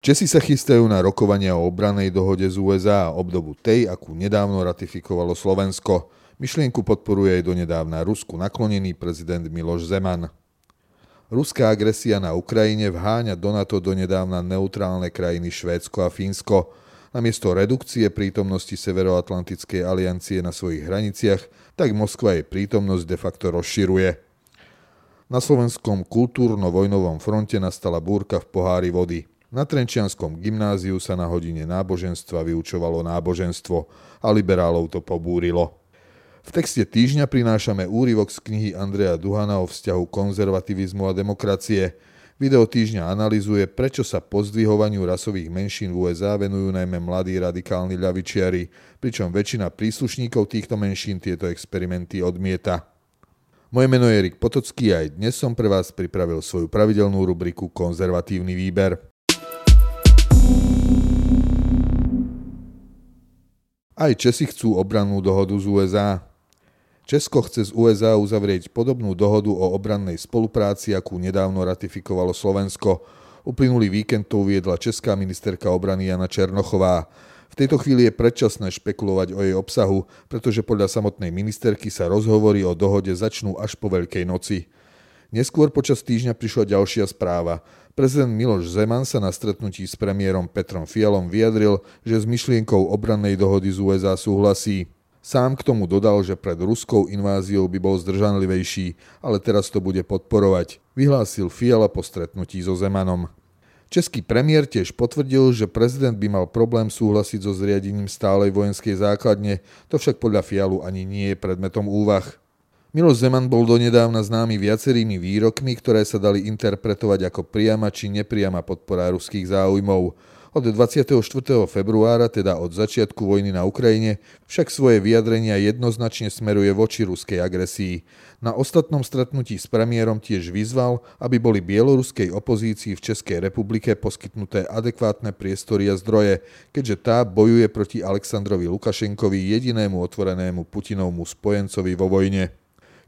Česi sa chystajú na rokovania o obranej dohode z USA a obdobu tej, akú nedávno ratifikovalo Slovensko. Myšlienku podporuje aj donedávna Rusku naklonený prezident Miloš Zeman. Ruská agresia na Ukrajine vháňa do NATO donedávna neutrálne krajiny Švédsko a Fínsko. Namiesto redukcie prítomnosti Severoatlantickej aliancie na svojich hraniciach, tak Moskva jej prítomnosť de facto rozširuje. Na slovenskom kultúrno-vojnovom fronte nastala búrka v pohári vody. Na Trenčianskom gymnáziu sa na hodine náboženstva vyučovalo náboženstvo a liberálov to pobúrilo. V texte týždňa prinášame úryvok z knihy Andreja Duhana o vzťahu konzervativizmu a demokracie. Video týždňa analizuje, prečo sa pozdvihovaniu rasových menšín v USA venujú najmä mladí radikálni ľavičiari, pričom väčšina príslušníkov týchto menšín tieto experimenty odmieta. Moje meno je Erik Potocký a aj dnes som pre vás pripravil svoju pravidelnú rubriku Konzervatívny výber. Aj Česi chcú obrannú dohodu z USA. Česko chce z USA uzavrieť podobnú dohodu o obrannej spolupráci, akú nedávno ratifikovalo Slovensko. Uplynulý víkend to uviedla česká ministerka obrany Jana Černochová. V tejto chvíli je predčasné špekulovať o jej obsahu, pretože podľa samotnej ministerky sa rozhovory o dohode začnú až po Veľkej noci. Neskôr počas týždňa prišla ďalšia správa. Prezident Miloš Zeman sa na stretnutí s premiérom Petrom Fialom vyjadril, že s myšlienkou obrannej dohody z USA súhlasí. Sám k tomu dodal, že pred ruskou inváziou by bol zdržanlivejší, ale teraz to bude podporovať, vyhlásil Fiala po stretnutí so Zemanom. Český premiér tiež potvrdil, že prezident by mal problém súhlasiť so zriadením stálej vojenskej základne, to však podľa Fialu ani nie je predmetom úvah. Miloš Zeman bol donedávna známy viacerými výrokmi, ktoré sa dali interpretovať ako priama či nepriama podpora ruských záujmov. Od 24. februára, teda od začiatku vojny na Ukrajine, však svoje vyjadrenia jednoznačne smeruje voči ruskej agresii. Na ostatnom stretnutí s premiérom tiež vyzval, aby boli bieloruskej opozícii v Českej republike poskytnuté adekvátne priestory a zdroje, keďže tá bojuje proti Aleksandrovi Lukašenkovi, jedinému otvorenému Putinovmu spojencovi vo vojne.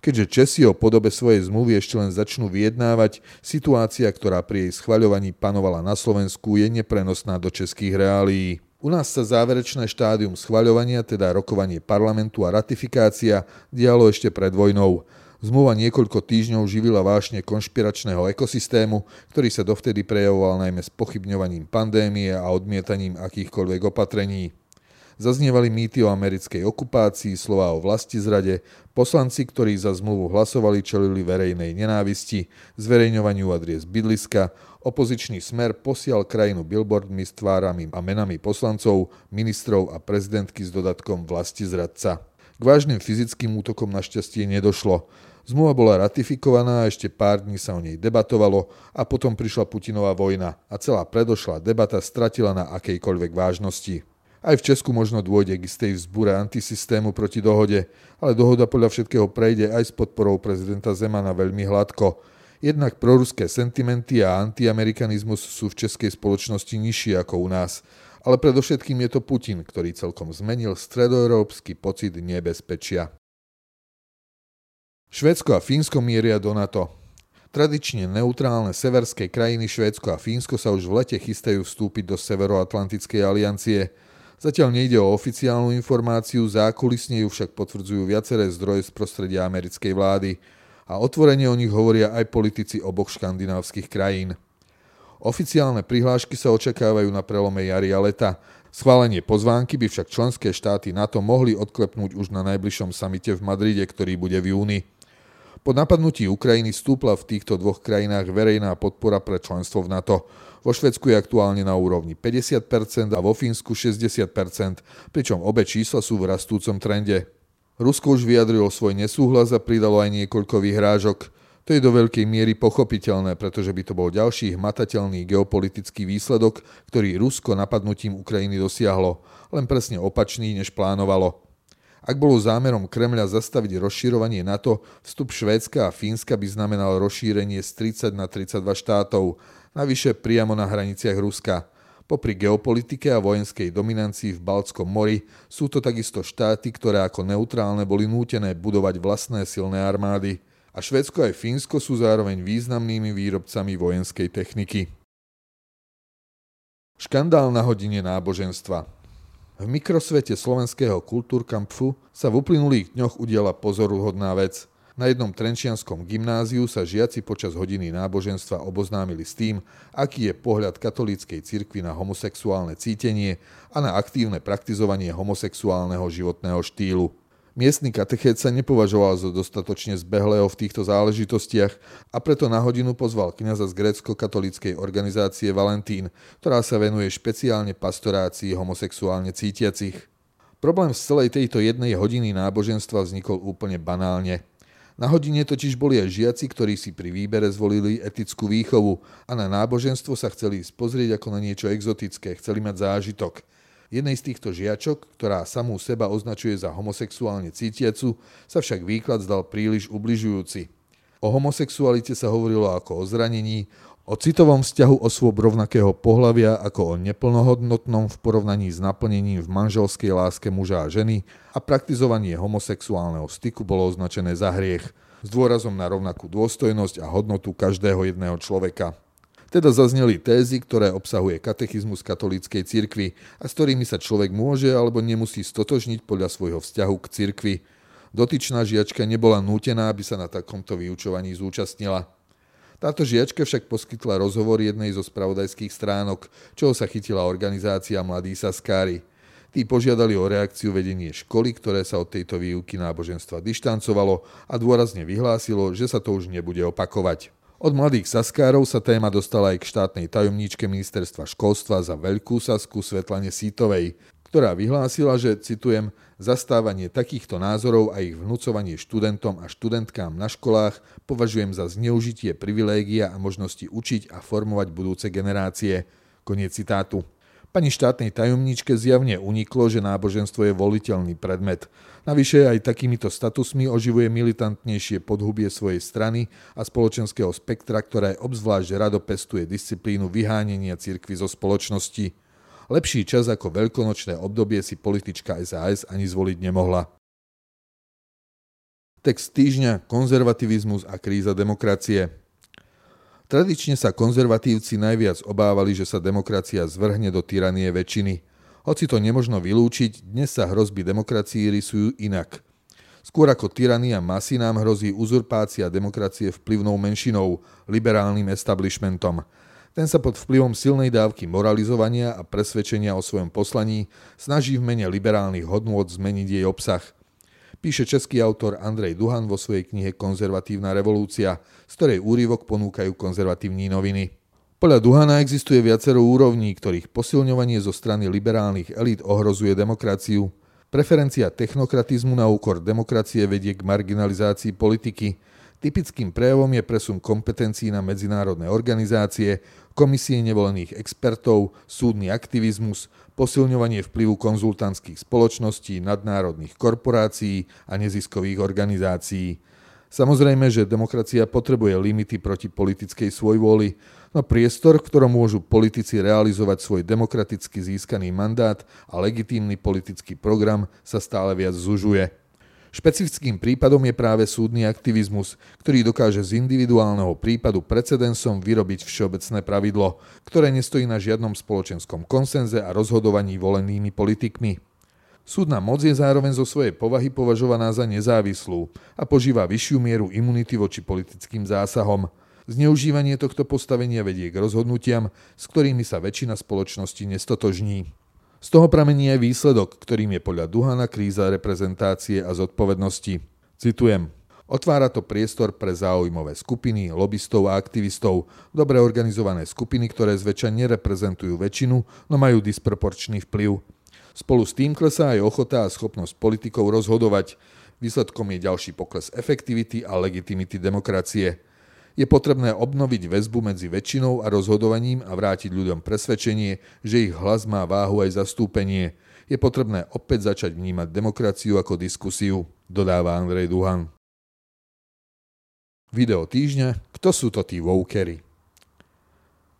Keďže Česi o podobe svojej zmluvy ešte len začnú vyjednávať, situácia, ktorá pri jej schvaľovaní panovala na Slovensku, je neprenosná do českých reálií. U nás sa záverečné štádium schvaľovania, teda rokovanie parlamentu a ratifikácia, dialo ešte pred vojnou. Zmluva niekoľko týždňov živila vášne konšpiračného ekosystému, ktorý sa dovtedy prejavoval najmä s pochybňovaním pandémie a odmietaním akýchkoľvek opatrení. Zaznievali mýty o americkej okupácii, slova o vlasti zrade, poslanci, ktorí za zmluvu hlasovali, čelili verejnej nenávisti, zverejňovaniu adries bydliska, opozičný smer posial krajinu billboardmi s tvárami a menami poslancov, ministrov a prezidentky s dodatkom vlasti zradca. K vážnym fyzickým útokom našťastie nedošlo. Zmluva bola ratifikovaná ešte pár dní sa o nej debatovalo a potom prišla Putinová vojna a celá predošlá debata stratila na akejkoľvek vážnosti. Aj v Česku možno dôjde k istej vzbúre antisystému proti dohode, ale dohoda podľa všetkého prejde aj s podporou prezidenta Zemana veľmi hladko. Jednak proruské sentimenty a antiamerikanizmus sú v českej spoločnosti nižšie ako u nás. Ale predovšetkým je to Putin, ktorý celkom zmenil stredoeurópsky pocit nebezpečia. Švédsko a Fínsko mieria do NATO. Tradične neutrálne severské krajiny Švédsko a Fínsko sa už v lete chystajú vstúpiť do Severoatlantickej aliancie. Zatiaľ nejde o oficiálnu informáciu, zákulisne ju však potvrdzujú viaceré zdroje z prostredia americkej vlády a otvorene o nich hovoria aj politici oboch škandinávskych krajín. Oficiálne prihlášky sa očakávajú na prelome jary a leta. Schválenie pozvánky by však členské štáty NATO mohli odklepnúť už na najbližšom samite v Madride, ktorý bude v júni. Po napadnutí Ukrajiny stúpla v týchto dvoch krajinách verejná podpora pre členstvo v NATO. Vo Švedsku je aktuálne na úrovni 50% a vo Fínsku 60%, pričom obe čísla sú v rastúcom trende. Rusko už vyjadrilo svoj nesúhlas a pridalo aj niekoľko vyhrážok. To je do veľkej miery pochopiteľné, pretože by to bol ďalší hmatateľný geopolitický výsledok, ktorý Rusko napadnutím Ukrajiny dosiahlo, len presne opačný, než plánovalo. Ak bolo zámerom Kremľa zastaviť rozširovanie NATO, vstup Švédska a Fínska by znamenal rozšírenie z 30 na 32 štátov, navyše priamo na hraniciach Ruska. Popri geopolitike a vojenskej dominancii v Baltskom mori sú to takisto štáty, ktoré ako neutrálne boli nútené budovať vlastné silné armády. A Švédsko aj Fínsko sú zároveň významnými výrobcami vojenskej techniky. Škandál na hodine náboženstva. V mikrosvete slovenského kultúrkampfu sa v uplynulých dňoch udiela pozoruhodná vec. Na jednom trenčianskom gymnáziu sa žiaci počas hodiny náboženstva oboznámili s tým, aký je pohľad katolíckej cirkvi na homosexuálne cítenie a na aktívne praktizovanie homosexuálneho životného štýlu. Miestny katechet sa nepovažoval za dostatočne zbehlého v týchto záležitostiach a preto na hodinu pozval kňaza z grécko-katolíckej organizácie Valentín, ktorá sa venuje špeciálne pastorácii homosexuálne cítiacich. Problém z celej tejto jednej hodiny náboženstva vznikol úplne banálne. Na hodine totiž boli aj žiaci, ktorí si pri výbere zvolili etickú výchovu a na náboženstvo sa chceli spozrieť ako na niečo exotické, chceli mať zážitok – Jednej z týchto žiačok, ktorá samú seba označuje za homosexuálne cítiacu, sa však výklad zdal príliš ubližujúci. O homosexualite sa hovorilo ako o zranení, o citovom vzťahu osôb rovnakého pohľavia ako o neplnohodnotnom v porovnaní s naplnením v manželskej láske muža a ženy a praktizovanie homosexuálneho styku bolo označené za hriech, s dôrazom na rovnakú dôstojnosť a hodnotu každého jedného človeka. Teda zazneli tézy, ktoré obsahuje katechizmus katolíckej cirkvi a s ktorými sa človek môže alebo nemusí stotožniť podľa svojho vzťahu k cirkvi. Dotyčná žiačka nebola nútená, aby sa na takomto vyučovaní zúčastnila. Táto žiačka však poskytla rozhovor jednej zo spravodajských stránok, čoho sa chytila organizácia Mladí Saskári. Tí požiadali o reakciu vedenie školy, ktoré sa od tejto výuky náboženstva dištancovalo a dôrazne vyhlásilo, že sa to už nebude opakovať. Od mladých saskárov sa téma dostala aj k štátnej tajomníčke ministerstva školstva za Veľkú Sasku Svetlane Sítovej, ktorá vyhlásila, že, citujem, zastávanie takýchto názorov a ich vnúcovanie študentom a študentkám na školách považujem za zneužitie privilégia a možnosti učiť a formovať budúce generácie. Koniec citátu. Pani štátnej tajomníčke zjavne uniklo, že náboženstvo je voliteľný predmet. Navyše aj takýmito statusmi oživuje militantnejšie podhubie svojej strany a spoločenského spektra, ktoré obzvlášť rado pestuje disciplínu vyhánenia cirkvy zo spoločnosti. Lepší čas ako veľkonočné obdobie si politička SAS ani zvoliť nemohla. Text týždňa Konzervativizmus a kríza demokracie. Tradične sa konzervatívci najviac obávali, že sa demokracia zvrhne do tyranie väčšiny. Hoci to nemožno vylúčiť, dnes sa hrozby demokracii rysujú inak. Skôr ako tyrania masy nám hrozí uzurpácia demokracie vplyvnou menšinou, liberálnym establishmentom. Ten sa pod vplyvom silnej dávky moralizovania a presvedčenia o svojom poslaní snaží v mene liberálnych hodnôt zmeniť jej obsah – píše český autor Andrej Duhan vo svojej knihe Konzervatívna revolúcia, z ktorej úryvok ponúkajú konzervatívni noviny. Podľa Duhana existuje viacero úrovní, ktorých posilňovanie zo strany liberálnych elít ohrozuje demokraciu. Preferencia technokratizmu na úkor demokracie vedie k marginalizácii politiky. Typickým prejavom je presun kompetencií na medzinárodné organizácie, komisie nevolených expertov, súdny aktivizmus, posilňovanie vplyvu konzultantských spoločností, nadnárodných korporácií a neziskových organizácií. Samozrejme, že demokracia potrebuje limity proti politickej svojvôli, no priestor, v ktorom môžu politici realizovať svoj demokraticky získaný mandát a legitímny politický program, sa stále viac zužuje. Špecifickým prípadom je práve súdny aktivizmus, ktorý dokáže z individuálneho prípadu precedensom vyrobiť všeobecné pravidlo, ktoré nestojí na žiadnom spoločenskom konsenze a rozhodovaní volenými politikmi. Súdna moc je zároveň zo svojej povahy považovaná za nezávislú a požíva vyššiu mieru imunity voči politickým zásahom. Zneužívanie tohto postavenia vedie k rozhodnutiam, s ktorými sa väčšina spoločnosti nestotožní. Z toho pramení aj výsledok, ktorým je podľa Duhana kríza reprezentácie a zodpovednosti. Citujem. Otvára to priestor pre záujmové skupiny, lobbystov a aktivistov, dobre organizované skupiny, ktoré zväčša nereprezentujú väčšinu, no majú disproporčný vplyv. Spolu s tým klesá aj ochota a schopnosť politikov rozhodovať. Výsledkom je ďalší pokles efektivity a legitimity demokracie. Je potrebné obnoviť väzbu medzi väčšinou a rozhodovaním a vrátiť ľuďom presvedčenie, že ich hlas má váhu aj zastúpenie. Je potrebné opäť začať vnímať demokraciu ako diskusiu, dodáva Andrej Duhan. Video týždňa Kto sú to tí wokery?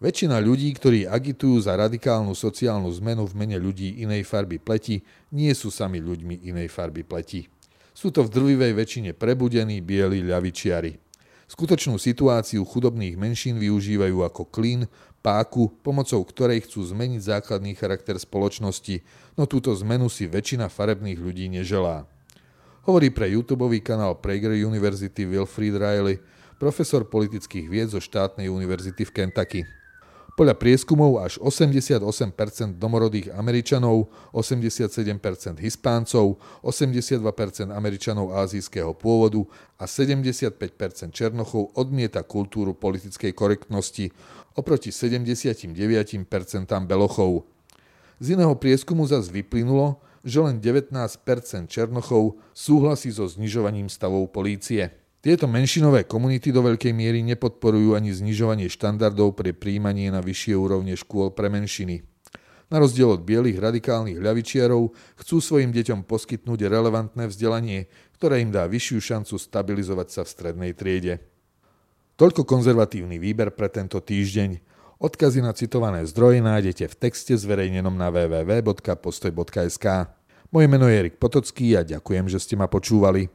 Väčšina ľudí, ktorí agitujú za radikálnu sociálnu zmenu v mene ľudí inej farby pleti, nie sú sami ľuďmi inej farby pleti. Sú to v drvivej väčšine prebudení bieli ľavičiari. Skutočnú situáciu chudobných menšín využívajú ako klín, páku, pomocou ktorej chcú zmeniť základný charakter spoločnosti, no túto zmenu si väčšina farebných ľudí neželá. Hovorí pre YouTube kanál Prager University Wilfried Riley, profesor politických vied zo štátnej univerzity v Kentucky. Podľa prieskumov až 88% domorodých Američanov, 87% Hispáncov, 82% Američanov azijského pôvodu a 75% Černochov odmieta kultúru politickej korektnosti oproti 79% Belochov. Z iného prieskumu zase vyplynulo, že len 19% Černochov súhlasí so znižovaním stavov polície. Tieto menšinové komunity do veľkej miery nepodporujú ani znižovanie štandardov pre príjmanie na vyššie úrovne škôl pre menšiny. Na rozdiel od bielých radikálnych ľavičiarov chcú svojim deťom poskytnúť relevantné vzdelanie, ktoré im dá vyššiu šancu stabilizovať sa v strednej triede. Toľko konzervatívny výber pre tento týždeň. Odkazy na citované zdroje nájdete v texte zverejnenom na www.postoj.sk. Moje meno je Erik Potocký a ďakujem, že ste ma počúvali.